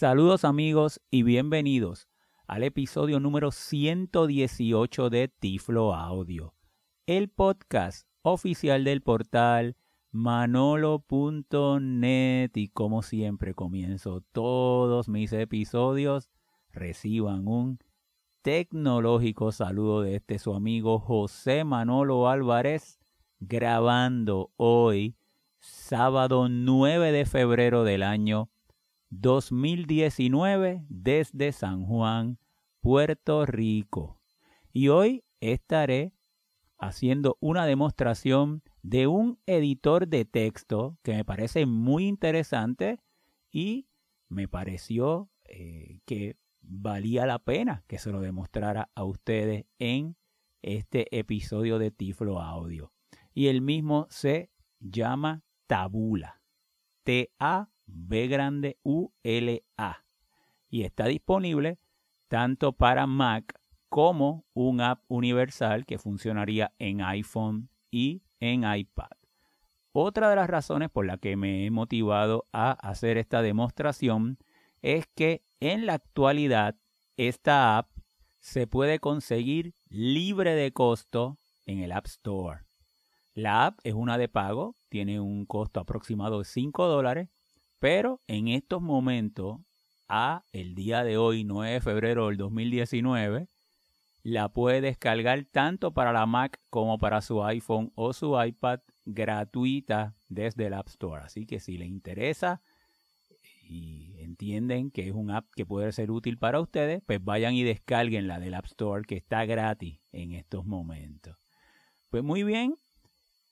Saludos amigos y bienvenidos al episodio número 118 de Tiflo Audio, el podcast oficial del portal manolo.net y como siempre comienzo todos mis episodios, reciban un tecnológico saludo de este su amigo José Manolo Álvarez grabando hoy sábado 9 de febrero del año 2019 desde San Juan, Puerto Rico. Y hoy estaré haciendo una demostración de un editor de texto que me parece muy interesante y me pareció eh, que valía la pena que se lo demostrara a ustedes en este episodio de Tiflo Audio. Y el mismo se llama Tabula. T-A B grande U L A. Y está disponible tanto para Mac como un app universal que funcionaría en iPhone y en iPad. Otra de las razones por la que me he motivado a hacer esta demostración es que en la actualidad esta app se puede conseguir libre de costo en el App Store. La app es una de pago, tiene un costo aproximado de 5 dólares pero en estos momentos, a el día de hoy, 9 de febrero del 2019, la puede descargar tanto para la Mac como para su iPhone o su iPad gratuita desde el App Store. Así que si le interesa y entienden que es un app que puede ser útil para ustedes, pues vayan y descarguen la del App Store que está gratis en estos momentos. Pues muy bien,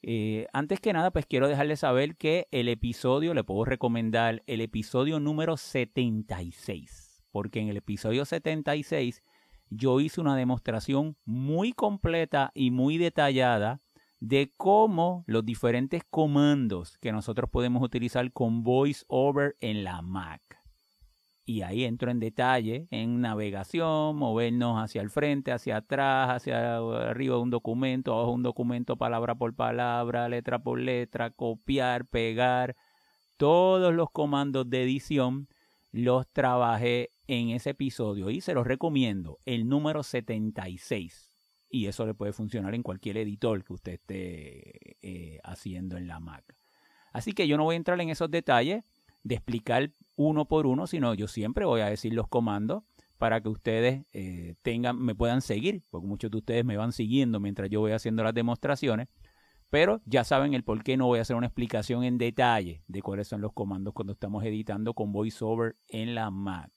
eh, antes que nada, pues quiero dejarles saber que el episodio, le puedo recomendar el episodio número 76, porque en el episodio 76 yo hice una demostración muy completa y muy detallada de cómo los diferentes comandos que nosotros podemos utilizar con VoiceOver en la Mac y ahí entro en detalle en navegación, movernos hacia el frente, hacia atrás, hacia arriba de un documento, abajo un documento, palabra por palabra, letra por letra, copiar, pegar. Todos los comandos de edición los trabajé en ese episodio y se los recomiendo, el número 76. Y eso le puede funcionar en cualquier editor que usted esté eh, haciendo en la Mac. Así que yo no voy a entrar en esos detalles de explicar uno por uno, sino yo siempre voy a decir los comandos para que ustedes eh, tengan, me puedan seguir, porque muchos de ustedes me van siguiendo mientras yo voy haciendo las demostraciones, pero ya saben el por qué no voy a hacer una explicación en detalle de cuáles son los comandos cuando estamos editando con VoiceOver en la Mac.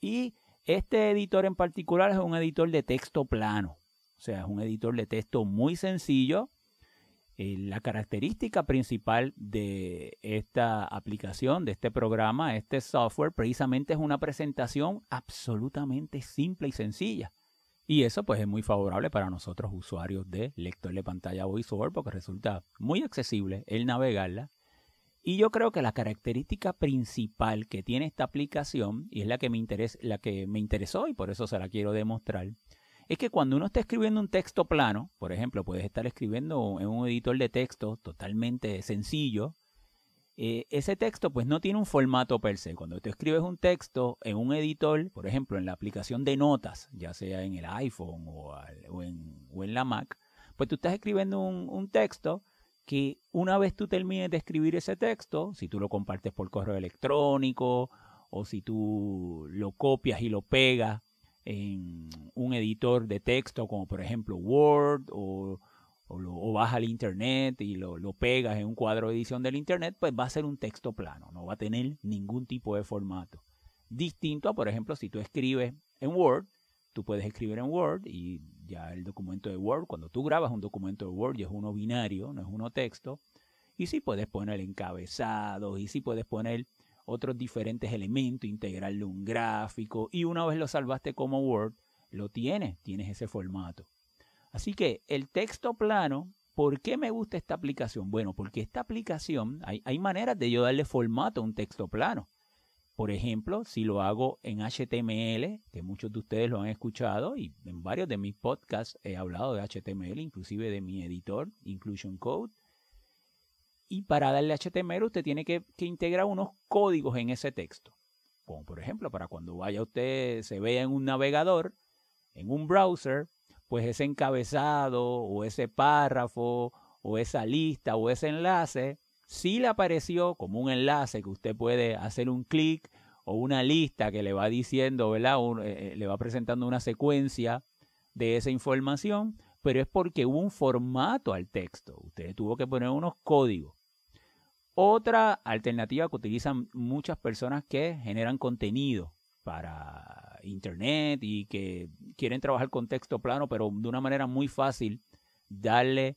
Y este editor en particular es un editor de texto plano, o sea, es un editor de texto muy sencillo, eh, la característica principal de esta aplicación, de este programa, este software, precisamente es una presentación absolutamente simple y sencilla. Y eso pues es muy favorable para nosotros usuarios de lector de pantalla VoiceOver porque resulta muy accesible el navegarla. Y yo creo que la característica principal que tiene esta aplicación, y es la que me, la que me interesó y por eso se la quiero demostrar, es que cuando uno está escribiendo un texto plano, por ejemplo, puedes estar escribiendo en un editor de texto totalmente sencillo, eh, ese texto pues no tiene un formato per se. Cuando tú escribes un texto en un editor, por ejemplo, en la aplicación de notas, ya sea en el iPhone o, en, la Mac, pues tú estás escribiendo un, un texto que una vez tú termines de escribir ese texto, si tú lo compartes por correo electrónico o si tú lo copias y lo pegas en un editor de texto como por ejemplo Word o, o, baja al internet y lo, lo, pegas en un cuadro de edición del internet, pues va a ser un texto plano, no va a tener ningún tipo de formato. Distinto a, por ejemplo, si tú escribes en Word, tú puedes escribir en Word y ya el documento de Word, cuando tú grabas un documento de Word, ya es uno binario, no es uno texto, y sí puedes poner encabezados, y sí puedes poner otros diferentes elementos, integrarle un gráfico y una vez lo salvaste como Word, lo tienes, tienes ese formato. Así que el texto plano, ¿por qué me gusta esta aplicación? Bueno, porque esta aplicación, hay, hay maneras de yo darle formato a un texto plano. Por ejemplo, si lo hago en HTML, que muchos de ustedes lo han escuchado y en varios de mis podcasts he hablado de HTML, inclusive de mi editor, Inclusion Code, y para darle HTML usted tiene que, integrar unos códigos en ese texto. como por ejemplo para cuando vaya usted, se vea en un navegador, en un browser, pues ese encabezado o ese párrafo o esa lista o ese enlace, sí le apareció como un enlace que usted puede hacer un clic o una lista que le va diciendo, ¿verdad? Eh, eh, le va presentando una secuencia de esa información, pero es porque hubo un formato al texto. Usted tuvo que poner unos códigos. Otra alternativa que utilizan muchas personas que generan contenido para internet y que quieren trabajar con texto plano, pero de una manera muy fácil, darle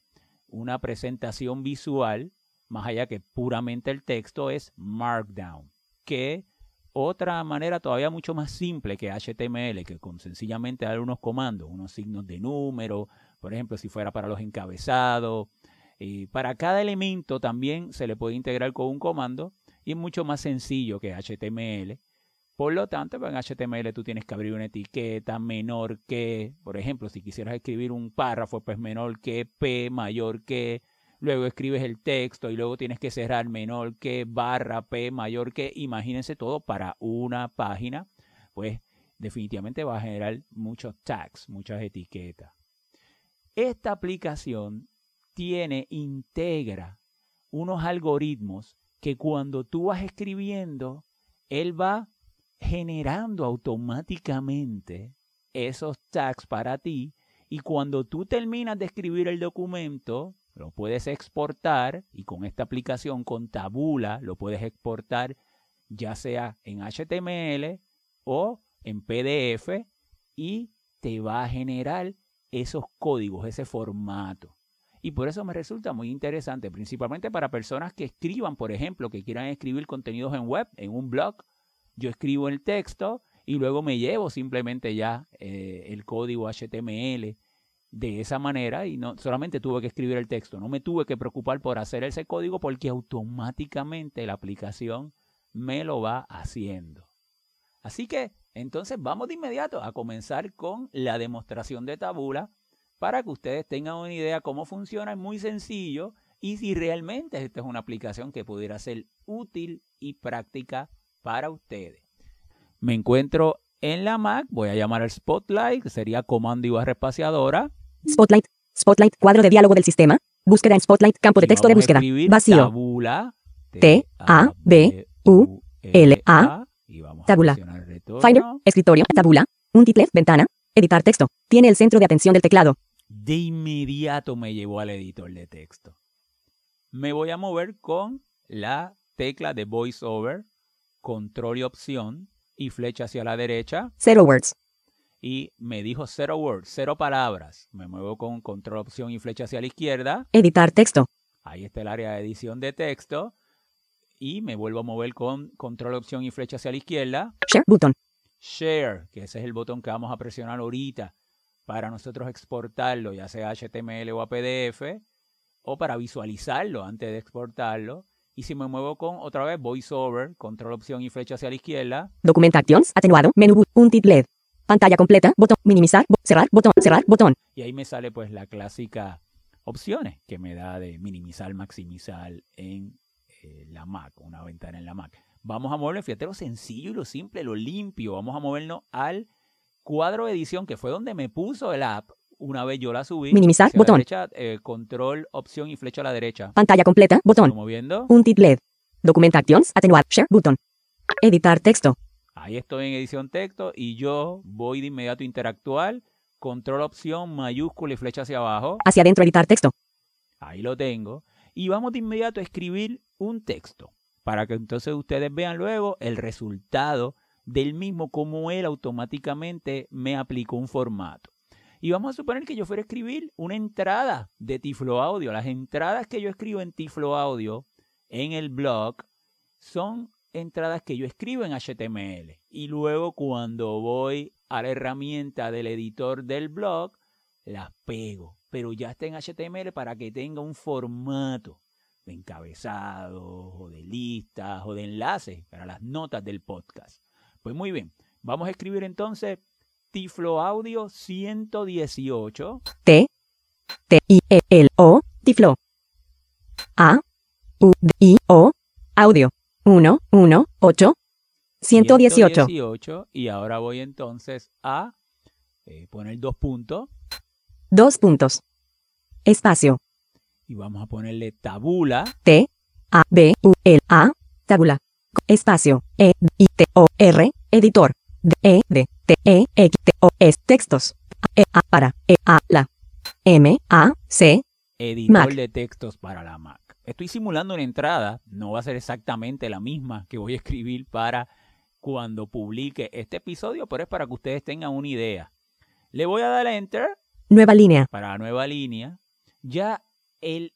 una presentación visual, más allá que puramente el texto, es Markdown, que otra manera todavía mucho más simple que HTML, que con sencillamente dar unos comandos, unos signos de número, por ejemplo, si fuera para los encabezados. Y para cada elemento también se le puede integrar con un comando y es mucho más sencillo que HTML. Por lo tanto, pues, en HTML tú tienes que abrir una etiqueta menor que, por ejemplo, si quisieras escribir un párrafo, pues menor que P, mayor que, luego escribes el texto y luego tienes que cerrar menor que, barra, P, mayor que, imagínense todo para una página, pues definitivamente va a generar muchos tags, muchas etiquetas. Esta aplicación tiene, integra unos algoritmos que cuando tú vas escribiendo, él va generando automáticamente esos tags para ti y cuando tú terminas de escribir el documento, lo puedes exportar y con esta aplicación, con Tabula, lo puedes exportar ya sea en HTML o en PDF y te va a generar esos códigos, ese formato. Y por eso me resulta muy interesante, principalmente para personas que escriban, por ejemplo, que quieran escribir contenidos en web, en un blog. Yo escribo el texto y luego me llevo simplemente ya eh, el código HTML de esa manera y no solamente tuve que escribir el texto, no me tuve que preocupar por hacer ese código porque automáticamente la aplicación me lo va haciendo. Así que entonces vamos de inmediato a comenzar con la demostración de tabula para que ustedes tengan una idea cómo funciona. Es muy sencillo y si realmente esta es una aplicación que pudiera ser útil y práctica para ustedes. Me encuentro en la Mac, voy a llamar al Spotlight, que sería comando y barra espaciadora. Spotlight, Spotlight, cuadro de diálogo del sistema, búsqueda en Spotlight, campo de texto de búsqueda, vacío. Tabula, T, A, B, U, L, A, tabula. Finder, escritorio, tabula, un title, ventana, editar texto. Tiene el centro de atención del teclado. De inmediato me llevó al editor de texto. Me voy a mover con la tecla de VoiceOver, control y opción y flecha hacia la derecha. Zero words. Y me dijo cero words, cero palabras. Me muevo con control, opción y flecha hacia la izquierda. Editar texto. Ahí está el área de edición de texto y me vuelvo a mover con control, opción y flecha hacia la izquierda. Share button. Share, que ese es el botón que vamos a presionar ahorita para nosotros exportarlo, ya sea HTML o a PDF, o para visualizarlo antes de exportarlo. Y si me muevo con otra vez VoiceOver, control, opción y flecha hacia la izquierda. Documentaciones, atenuado, menú, un tit LED. Pantalla completa, botón, minimizar, cerrar, botón, cerrar, botón. Y ahí me sale pues la clásica opciones que me da de minimizar, maximizar en eh, la Mac, una ventana en la Mac. Vamos a moverlo, fíjate lo sencillo y lo simple, lo limpio. Vamos a movernos al cuadro de edición, que fue donde me puso el app. Una vez yo la subí. Minimizar, botón. Eh, control, opción y flecha a la derecha. Pantalla completa, botón. moviendo. Un tit LED. Documentaciones, atenuar, share, botón. Editar texto. Ahí estoy en edición texto y yo voy de inmediato a interactuar. Control, opción, mayúscula y flecha hacia abajo. Hacia adentro, editar texto. Ahí lo tengo. Y vamos de inmediato a escribir un texto para que entonces ustedes vean luego el resultado del mismo, como él automáticamente me aplicó un formato. Y vamos a suponer que yo fuera a escribir una entrada de Tiflo Audio. Las entradas que yo escribo en Tiflo Audio en el blog son entradas que yo escribo en HTML. Y luego cuando voy a la herramienta del editor del blog, las pego. Pero ya está en HTML para que tenga un formato de encabezados o de listas o de enlaces para las notas del podcast. Pues muy bien, vamos a escribir entonces Tiflo Audio 118. T, T, I, E, L, O, Tiflo. A, U, I, O, Audio. 1, 1, 8. 118. 118. Y ahora voy entonces a eh, poner dos puntos. Dos puntos. Espacio. Y vamos a ponerle tabula. T, A, B, U, L, A, tabula. Espacio. E, I, T, O, R, editor. D, E, D, T, E, X, T, O, S, textos. E, A, para, E, A, la. M, A, C, Editor Mac. de textos para la Mac. Estoy simulando una entrada, no va a ser exactamente la misma que voy a escribir para cuando publique este episodio, pero es para que ustedes tengan una idea. Le voy a dar a Enter nueva línea. para nueva línea. Ya él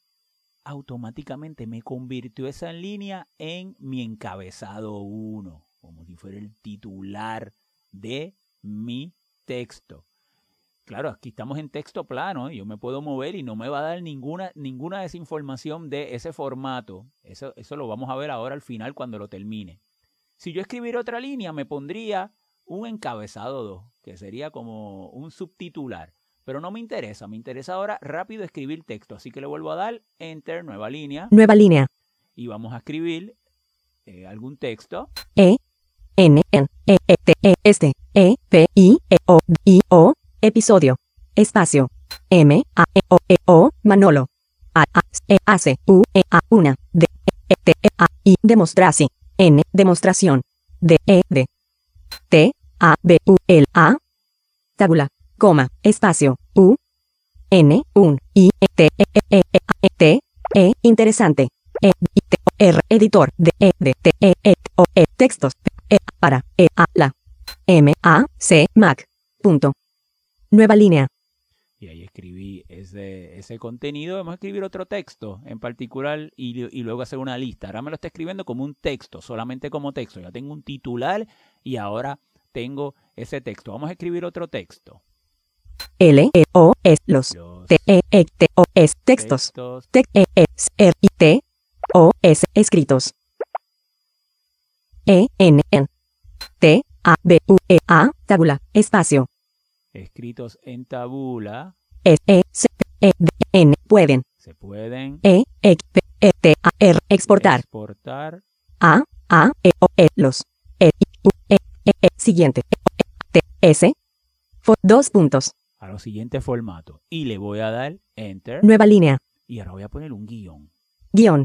automáticamente me convirtió esa línea en mi encabezado 1, como si fuera el titular de mi texto. Claro, aquí estamos en texto plano, yo me puedo mover y no me va a dar ninguna, ninguna desinformación de ese formato. Eso, eso lo vamos a ver ahora al final cuando lo termine. Si yo escribiera otra línea, me pondría un encabezado 2, que sería como un subtitular. Pero no me interesa, me interesa ahora rápido escribir texto. Así que le vuelvo a dar Enter, nueva línea, Nueva línea. y vamos a escribir eh, algún texto. E, N, N, E, E, T, E, S, E, P, I, E, O, I, O, episodio. Espacio. M, A, E, O, E, O, Manolo. A, A, E, A, C, U, E, A, una. D, E, T, E, A, I, demostrasi. N, demostración. D, E, D. T, A, B, U, L, A. Tabula. Coma. Espacio. U. N, un, I, E, T, E, E, E, E, A, E, T, E, interesante. E, I, T, O, R, editor, D, E, D, T, E, E, O, E, textos, E, para, E, A, la. M, A, C, Mac. Punto. Nueva línea. Y ahí escribí ese, ese contenido. Vamos a escribir otro texto en particular y, y luego hacer una lista. Ahora me lo está escribiendo como un texto, solamente como texto. Ya tengo un titular y ahora tengo ese texto. Vamos a escribir otro texto. L, E, O, S, los. T, E, E, T, O, S, textos. textos T, E, S, R, I, T, O, S, escritos. E, N, N. T, A, B, U, E, A, tabula, espacio. escritos en tabula S, E, C, E, D, N, pueden. se pueden E, X, P, E, T, A, R, exportar. exportar A, A, E, O, E, los. E, I, U, E, E, E, siguiente. E, O, E, T, S. Dos puntos. a los siguientes formatos. Y le voy a dar Enter. Nueva línea. Y ahora voy a poner un guion. Guión.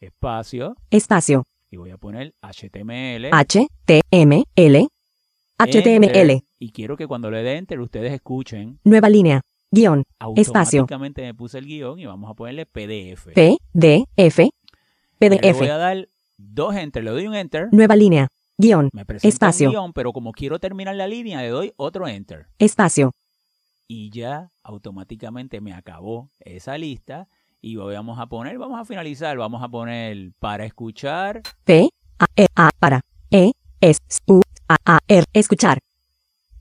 Espacio. Espacio. Y voy a poner HTML. HTML. Enter. Y quiero que cuando le dé Enter ustedes escuchen. Nueva línea. Guión. Espacio. Automáticamente me puse el guion y vamos a ponerle PDF. P, D, F. Y Le voy PDF. a dar dos Enter. Le doy un Enter. Nueva línea. Guión. Me Espacio. un guion, pero como quiero terminar la línea, le doy otro Enter. Espacio. Y ya automáticamente me acabó esa lista. Y vamos a poner, vamos a finalizar, vamos a poner para escuchar P, A, E, A, para. E, S, U, A, A, R, escuchar.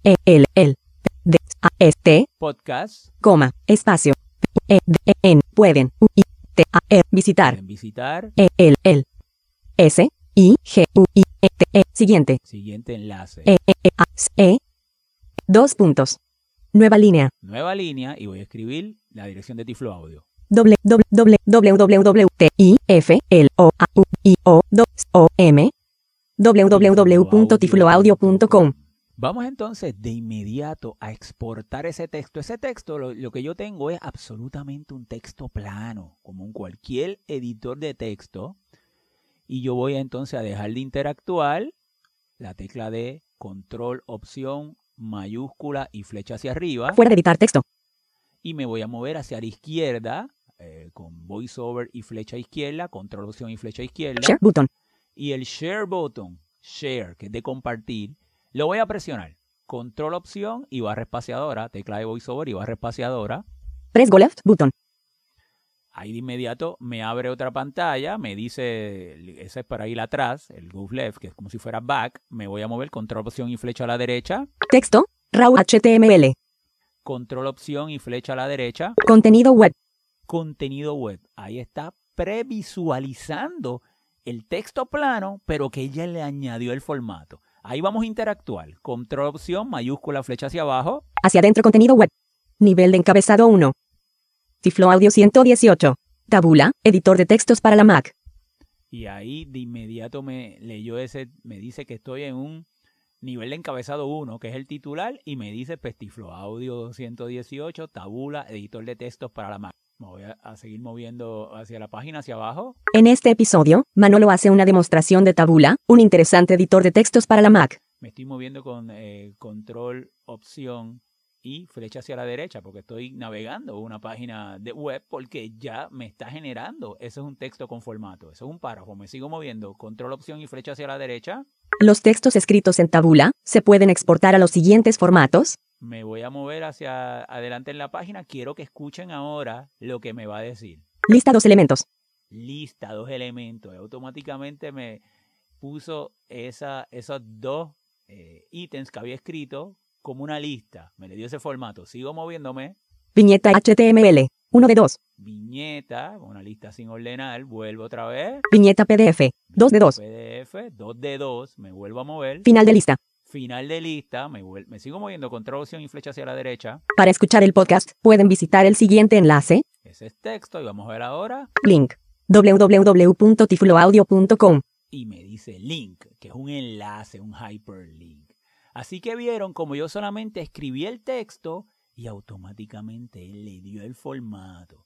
E, L, L. D, A, S, T, podcast. coma, espacio. P, E, D, E, N, pueden. U, I, T, A, R, visitar. Pueden visitar. E, L, L. S, I, G, U, I, E, T, E, siguiente. Siguiente enlace. E, E, E, A, S, E. Dos puntos. Nueva línea. Nueva línea y voy a escribir la dirección de Tiflo Audio. Doble doble doble www.tifloaudio.com Vamos entonces de inmediato a exportar ese texto. Ese texto, lo, lo que yo tengo es absolutamente un texto plano, como en cualquier editor de texto. Y yo voy entonces a dejar de interactuar, la tecla de control, opción, mayúscula y flecha hacia arriba. fuera de editar texto Y me voy a mover hacia la izquierda, eh, con voiceover y flecha izquierda, control, opción y flecha izquierda. share button Y el share button, share, que es de compartir, lo voy a presionar. Control opción y barra espaciadora, tecla de voiceover y barra espaciadora. press go left button Ahí de inmediato me abre otra pantalla, me dice, ese es para ir atrás, el go left, que es como si fuera back. Me voy a mover control opción y flecha a la derecha. texto raw HTML Control opción y flecha a la derecha. contenido web Contenido web. Ahí está previsualizando el texto plano, pero que ella le añadió el formato. Ahí vamos a interactuar. Control opción, mayúscula, flecha hacia abajo. hacia adentro contenido web nivel de encabezado 1 Tiflo Audio 118 Tabula editor de textos para la Mac Y ahí de inmediato me leyó ese, me dice que estoy en un nivel de encabezado 1, que es el titular, y me dice Pestiflo Audio 118, Tabula, editor de textos para la Mac. Me voy a, a, seguir moviendo hacia la página, hacia abajo. En este episodio, Manolo hace una demostración de Tabula, un interesante editor de textos para la Mac. Me estoy moviendo con eh, control, opción y flecha hacia la derecha porque estoy navegando una página de web porque ya me está generando. Eso es un texto con formato. Eso es un párrafo. Me sigo moviendo. Control, opción y flecha hacia la derecha. Los textos escritos en Tabula se pueden exportar a los siguientes formatos. Me voy a mover hacia adelante en la página. Quiero que escuchen ahora lo que me va a decir. Lista dos elementos. Lista dos elementos. Automáticamente me puso esa, esos dos eh, ítems que había escrito como una lista. Me le dio ese formato. Sigo moviéndome. Viñeta HTML. 1 de 2. Viñeta, una lista sin ordenar. Vuelvo otra vez. Viñeta PDF. 2 de 2. PDF, 2 de 2. Me vuelvo a mover. Final de lista. Final de lista. Me, me sigo moviendo. Control, opción y flecha hacia la derecha. Para escuchar el podcast, pueden visitar el siguiente enlace. Ese es texto y vamos a ver ahora. Link. www.tifloaudio.com y me dice link, que es un enlace, un hyperlink. Así que vieron como yo solamente escribí el texto y automáticamente él le dio el formato.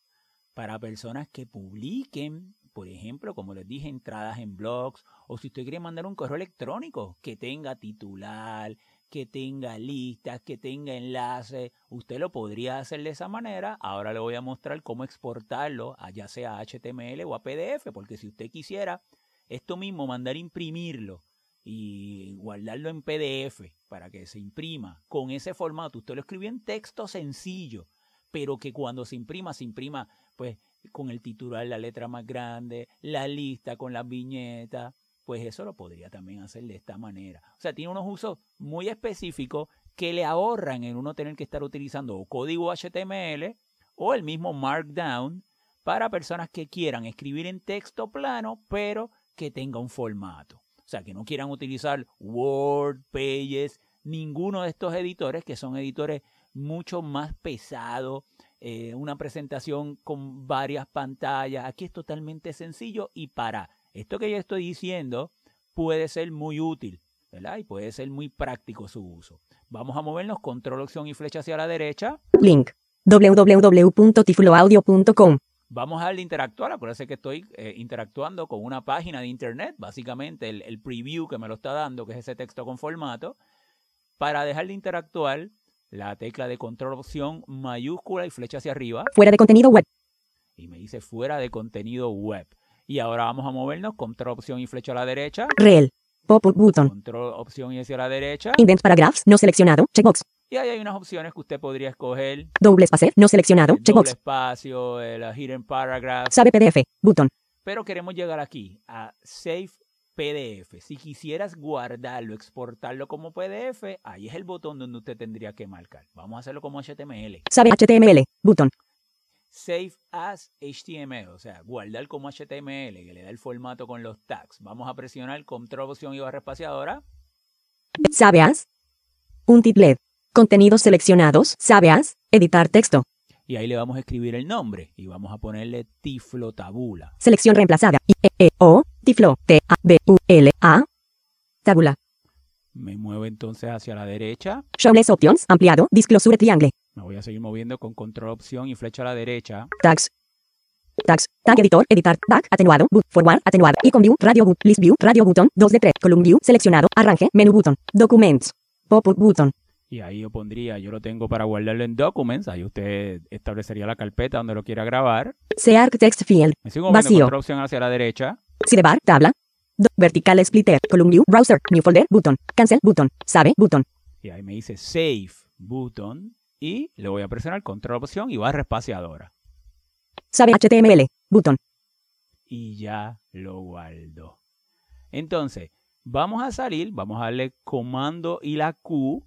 Para personas que publiquen, por ejemplo, como les dije, entradas en blogs, o si usted quiere mandar un correo electrónico que tenga titular, que tenga listas, que tenga enlace, usted lo podría hacer de esa manera. Ahora le voy a mostrar cómo exportarlo, a ya sea a HTML o a PDF, porque si usted quisiera esto mismo, mandar imprimirlo y guardarlo en PDF para que se imprima con ese formato. Usted lo escribió en texto sencillo, pero que cuando se imprima, se imprima pues con el titular, la letra más grande, la lista con las viñetas, pues eso lo podría también hacer de esta manera. O sea, tiene unos usos muy específicos que le ahorran en uno tener que estar utilizando o código HTML o el mismo Markdown para personas que quieran escribir en texto plano, pero que tenga un formato. O sea, que no quieran utilizar Word, Pages, ninguno de estos editores que son editores mucho más pesados, eh, una presentación con varias pantallas. Aquí es totalmente sencillo y para esto que yo estoy diciendo puede ser muy útil, ¿verdad? Y puede ser muy práctico su uso. Vamos a movernos, control, opción y flecha hacia la derecha. Link www.tifloaudio.com Vamos a darle interactuar. Acuérdense que estoy eh, interactuando con una página de internet, básicamente el, el, preview que me lo está dando, que es ese texto con formato. Para dejar de interactuar, la tecla de control opción mayúscula y flecha hacia arriba. Fuera de contenido web. Y me dice fuera de contenido web. Y ahora vamos a movernos, control opción y flecha a la derecha. Rel. Pop-up button. Control opción y hacia la derecha. Indent paragraphs no seleccionado. Checkbox. Y ahí hay unas opciones que usted podría escoger. Doble espacio, no seleccionado, el checkbox. Doble espacio, el hidden paragraph. Sabe PDF, botón. Pero queremos llegar aquí a Save PDF. Si quisieras guardarlo, exportarlo como PDF, ahí es el botón donde usted tendría que marcar. Vamos a hacerlo como HTML. Sabe HTML, botón. Save as HTML, o sea, guardar como HTML, que le da el formato con los tags. Vamos a presionar Control opción y barra espaciadora. Sabe as. Un titlet. Contenidos seleccionados, sabeas, editar texto. Y ahí le vamos a escribir el nombre y vamos a ponerle Tiflo Tabula. Selección reemplazada. I, E, E, O, Tiflo, T, A, B, U, L, A. Tabula. Me muevo entonces hacia la derecha. Show less options, ampliado, disclosure triangle. Me voy a seguir moviendo con control opción y flecha a la derecha. Tags. Tags. Tag editor, editar, back, atenuado, boot, forward, atenuado, icon view, radio boot, list view, radio button, 2 de 3, column view, seleccionado, arranque, menú button, documents, pop-up button. Y ahí yo pondría, yo lo tengo para guardarlo en Documents. Ahí usted establecería la carpeta donde lo quiera grabar. Search text field. Me sigo Vacío. otra opción hacia la derecha. Sidebar, tabla. Do- vertical splitter, column view, browser, new folder, button, cancel, button, sabe, button. Y ahí me dice Save Button. Y le voy a presionar Control opción y barra espaciadora. Sabe HTML, button. Y ya lo guardo. Entonces, vamos a salir, vamos a darle comando y la Q.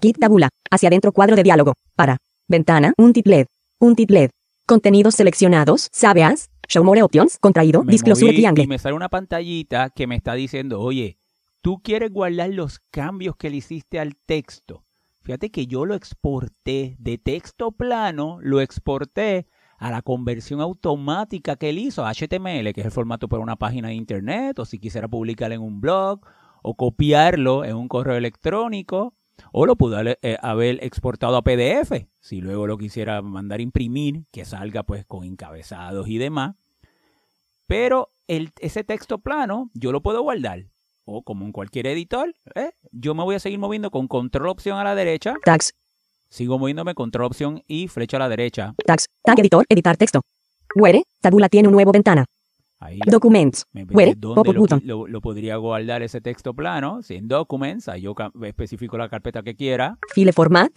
Kit tabula. Hacia adentro cuadro de diálogo. Para. Ventana. Un titlet. Un titlet. Contenidos seleccionados. Sabeas. Show more options. Contraído. Me Disclosure triangle. y me sale una pantallita que me está diciendo, oye, tú quieres guardar los cambios que le hiciste al texto. Fíjate que yo lo exporté de texto plano, lo exporté a la conversión automática que él hizo HTML, que es el formato para una página de internet, o si quisiera publicarlo en un blog, o copiarlo en un correo electrónico, o lo pudo eh, haber exportado a PDF, si luego lo quisiera mandar imprimir, que salga pues con encabezados y demás. Pero ese texto plano yo lo puedo guardar. O como en cualquier editor, ¿eh? yo me voy a seguir moviendo con control opción a la derecha. Tags. Sigo moviéndome control opción y flecha a la derecha. Tags. Tag editor. Editar texto. Where. Tabula tiene un nuevo ventana. Ahí Documents. me Where. dónde lo, button. lo- lo podría guardar ese texto plano. Si en Documents, ahí yo especifico la carpeta que quiera. File format.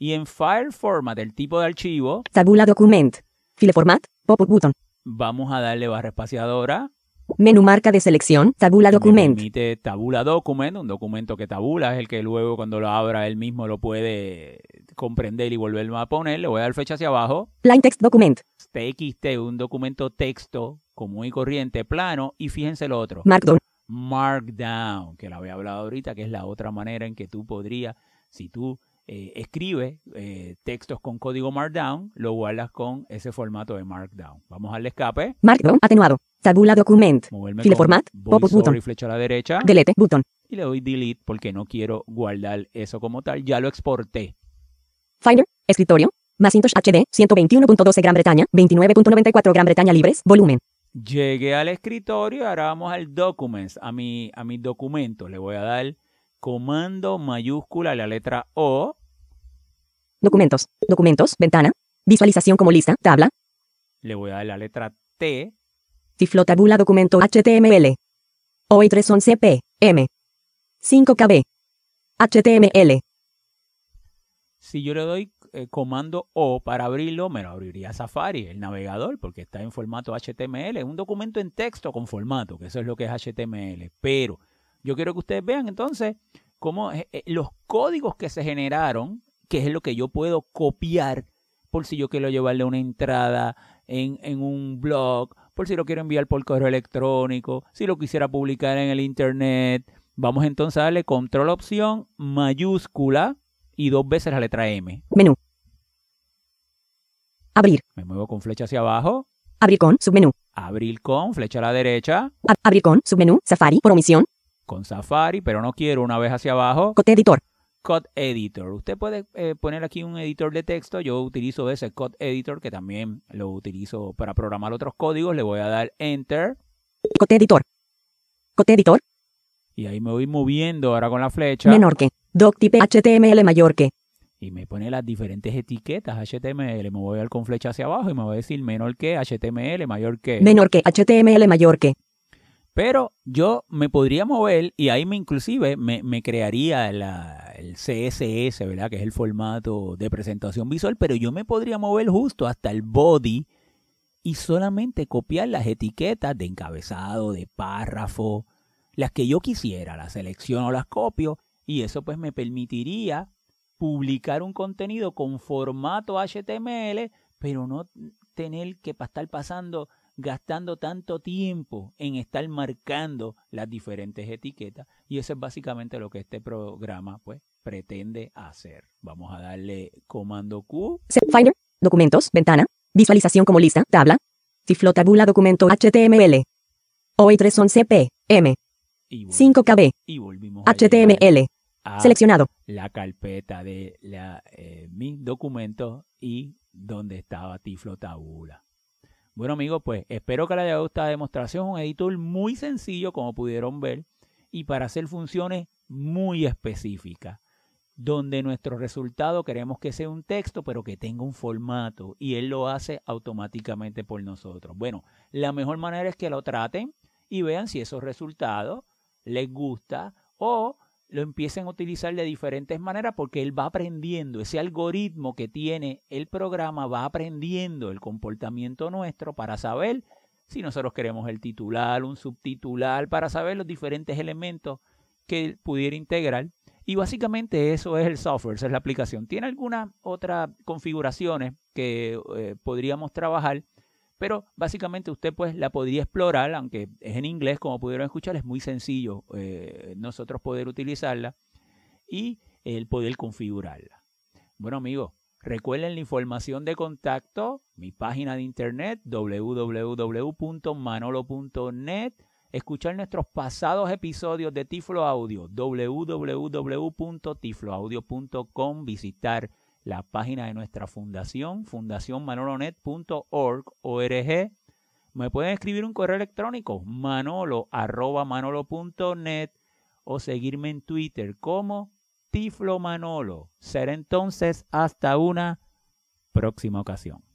Y en File Format, el tipo de archivo, Tabula document. File format. Pop-up button. vamos a darle barra espaciadora. Menú marca de selección. Tabula document. permite tabula document, un documento que tabula, es el que luego cuando lo abra él mismo lo puede comprender y volverlo a poner. Le voy a dar flecha hacia abajo. Plain text document. TXT, un documento texto común y corriente, plano. Y fíjense lo otro. Markdown. Markdown, que la había hablado ahorita, que es la otra manera en que tú podrías, si tú eh, escribes eh, textos con código Markdown, lo guardas con ese formato de Markdown. Vamos al escape, Markdown atenuado. Tabula document. moverme File format, pop-up voiceover button. y flecha a la derecha Delete button. y le doy delete porque no quiero guardar eso como tal. Ya lo exporté. Finder. Escritorio. Macintosh HD. 121.12 Gran Bretaña. 29.94 Gran Bretaña libres. Volumen. Llegué al escritorio ahora vamos al Documents, a mi, a mis documentos. Le voy a dar comando mayúscula, la letra O, Documentos. Documentos. Ventana. Visualización como lista. Tabla. le voy a dar la letra T, Tiflo tabula documento HTML. Hoy 311p. M. 5KB. HTML. Si yo le doy eh, comando O para abrirlo, me lo abriría Safari, el navegador, porque está en formato HTML. Es un documento en texto con formato, que eso es lo que es HTML. Pero yo quiero que ustedes vean entonces cómo eh, eh, los códigos que se generaron, que es lo que yo puedo copiar por si yo quiero llevarle una entrada en, en un blog, por si lo quiero enviar por correo electrónico, si lo quisiera publicar en el internet. Vamos entonces a darle control opción mayúscula y dos veces la letra M. Menú. Abrir. Me muevo con flecha hacia abajo, Abrir con. Submenú. abrir con flecha a la derecha, Ab- abrir con. Submenú. Safari. Por omisión. Con Safari, pero no quiero una vez hacia abajo, Cote editor. Code Editor. Usted puede eh, poner aquí un editor de texto. Yo utilizo ese Code Editor que también lo utilizo para programar otros códigos. Le voy a dar Enter Cote editor. Cote editor. y ahí me voy moviendo ahora con la flecha Menor que. Doc type HTML mayor que. y me pone las diferentes etiquetas HTML. Me voy a dar con flecha hacia abajo y me va a decir menor que HTML, mayor que. Menor que. HTML mayor que. Pero yo me podría mover y ahí me inclusive me, me crearía la- el CSS, ¿verdad? Que es el formato de presentación visual, pero yo me podría mover justo hasta el body y solamente copiar las etiquetas de encabezado, de párrafo, las que yo quisiera, las selecciono, las copio y eso pues me permitiría publicar un contenido con formato HTML, pero no tener que estar pasando gastando tanto tiempo en estar marcando las diferentes etiquetas y eso es básicamente lo que este programa pues pretende hacer. Vamos a darle comando Q Finder. Documentos. Ventana. Visualización como lista. Tabla. Tiflo tabula documento HTML. Hoy 311p. M. y, vol- 5KB. y volvimos HTML. a Seleccionado. la carpeta de la, eh, mis documentos y donde estaba Tiflo Tabula. Bueno amigos, pues espero que les haya gustado la demostración. Un editor muy sencillo como pudieron ver y para hacer funciones muy específicas. Donde nuestro resultado queremos que sea un texto pero que tenga un formato y él lo hace automáticamente por nosotros. Bueno, la mejor manera es que lo traten y vean si esos resultados les gusta o lo empiecen a utilizar de diferentes maneras porque él va aprendiendo, ese algoritmo que tiene el programa va aprendiendo el comportamiento nuestro para saber si nosotros queremos el titular, un subtitular, para saber los diferentes elementos que pudiera integrar. Y básicamente eso es el software, esa es la aplicación. Tiene algunas otras configuraciones que eh, podríamos trabajar, pero básicamente usted pues la podría explorar, aunque es en inglés, como pudieron escuchar, es muy sencillo eh, nosotros poder utilizarla y el poder configurarla. Bueno amigos, Recuerden la información de contacto, mi página de internet www.manolo.net, escuchar nuestros pasados episodios de Tiflo Audio www.tifloaudio.com, visitar la página de nuestra fundación, fundacionmanolonet.org, Me pueden escribir un correo electrónico, manolo manolo.net o seguirme en Twitter como Tiflo Manolo. Será entonces hasta una próxima ocasión.